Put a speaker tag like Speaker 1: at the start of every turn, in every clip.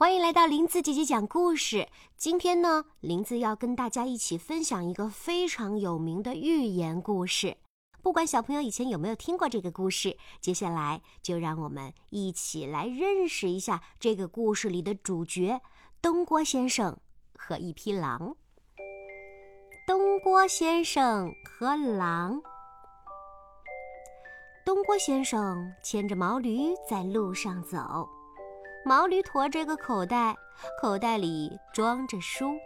Speaker 1: 欢迎来到林子姐姐讲故事。今天呢，林子要跟大家一起分享一个非常有名的寓言故事。不管小朋友以前有没有听过这个故事，接下来就让我们一起来认识一下这个故事里的主角——东郭先生和一匹狼。东郭先生和狼。东郭先生牵着毛驴在路上走。毛驴驮着个口袋，口袋里装着书。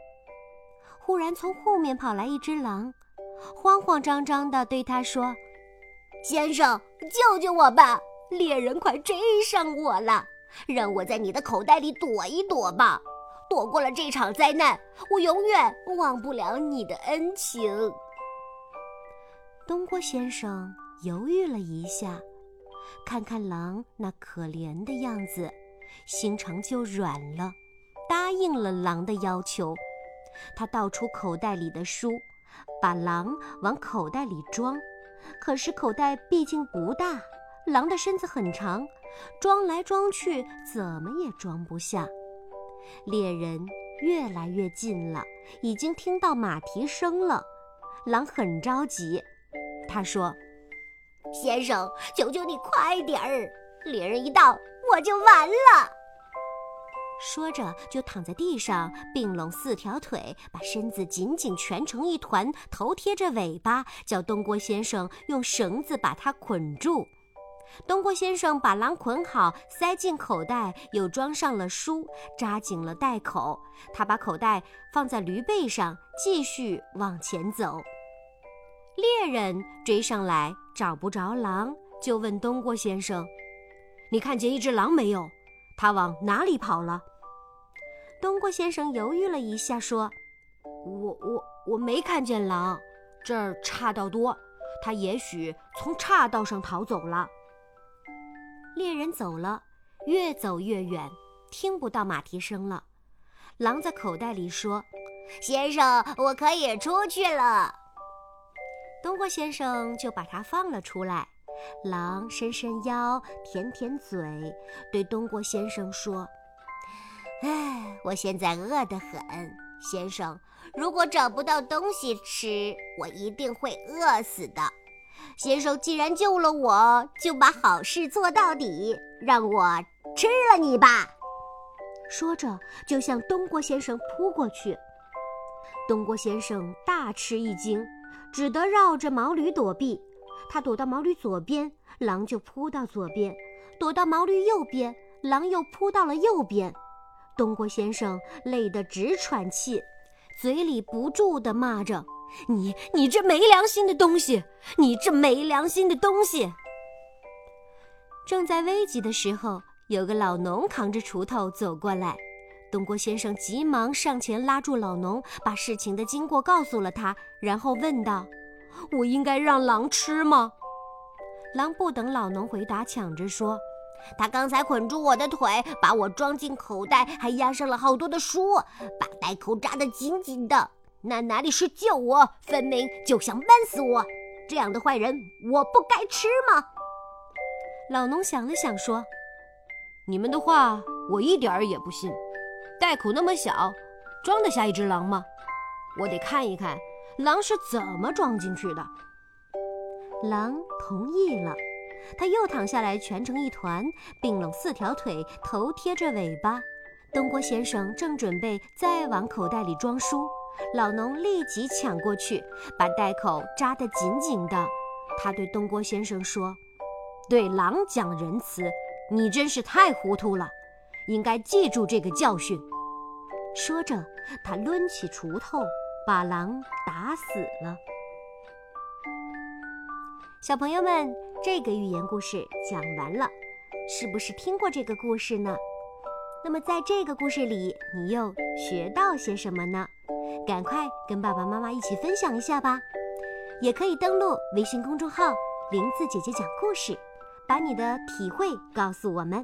Speaker 1: 忽然从后面跑来一只狼，慌慌张张地对他说：“
Speaker 2: 先生，救救我吧！猎人快追上我了，让我在你的口袋里躲一躲吧。躲过了这场灾难，我永远忘不了你的恩情。”
Speaker 1: 东郭先生犹豫了一下，看看狼那可怜的样子。心肠就软了，答应了狼的要求。他倒出口袋里的书，把狼往口袋里装。可是口袋毕竟不大，狼的身子很长，装来装去怎么也装不下。猎人越来越近了，已经听到马蹄声了。狼很着急，他说：“
Speaker 2: 先生，求求你快点儿！猎人一到。”我就完了。
Speaker 1: 说着，就躺在地上，并拢四条腿，把身子紧紧蜷成一团，头贴着尾巴，叫东郭先生用绳子把它捆住。东郭先生把狼捆好，塞进口袋，又装上了书，扎紧了袋口。他把口袋放在驴背上，继续往前走。猎人追上来，找不着狼，就问东郭先生。你看见一只狼没有？它往哪里跑了？东郭先生犹豫了一下，说：“我我我没看见狼，这儿岔道多，它也许从岔道上逃走了。”猎人走了，越走越远，听不到马蹄声了。狼在口袋里说：“
Speaker 2: 先生，我可以出去了。”
Speaker 1: 东郭先生就把它放了出来。狼伸伸腰，舔舔嘴，对东郭先生说：“
Speaker 2: 唉，我现在饿得很，先生，如果找不到东西吃，我一定会饿死的。先生既然救了我，就把好事做到底，让我吃了你吧。”
Speaker 1: 说着，就向东郭先生扑过去。东郭先生大吃一惊，只得绕着毛驴躲避。他躲到毛驴左边，狼就扑到左边；躲到毛驴右边，狼又扑到了右边。东郭先生累得直喘气，嘴里不住地骂着：“你，你这没良心的东西！你这没良心的东西！”正在危急的时候，有个老农扛着锄头走过来，东郭先生急忙上前拉住老农，把事情的经过告诉了他，然后问道。我应该让狼吃吗？狼不等老农回答，抢着说：“
Speaker 2: 他刚才捆住我的腿，把我装进口袋，还压上了好多的书，把袋口扎得紧紧的。那哪里是救我，分明就想闷死我！这样的坏人，我不该吃吗？”
Speaker 1: 老农想了想，说：“你们的话我一点儿也不信。袋口那么小，装得下一只狼吗？我得看一看。”狼是怎么装进去的？狼同意了，他又躺下来蜷成一团，并拢四条腿，头贴着尾巴。东郭先生正准备再往口袋里装书，老农立即抢过去，把袋口扎得紧紧的。他对东郭先生说：“对狼讲仁慈，你真是太糊涂了，应该记住这个教训。”说着，他抡起锄头。把狼打死了。小朋友们，这个寓言故事讲完了，是不是听过这个故事呢？那么在这个故事里，你又学到些什么呢？赶快跟爸爸妈妈一起分享一下吧！也可以登录微信公众号“林子姐姐讲故事”，把你的体会告诉我们。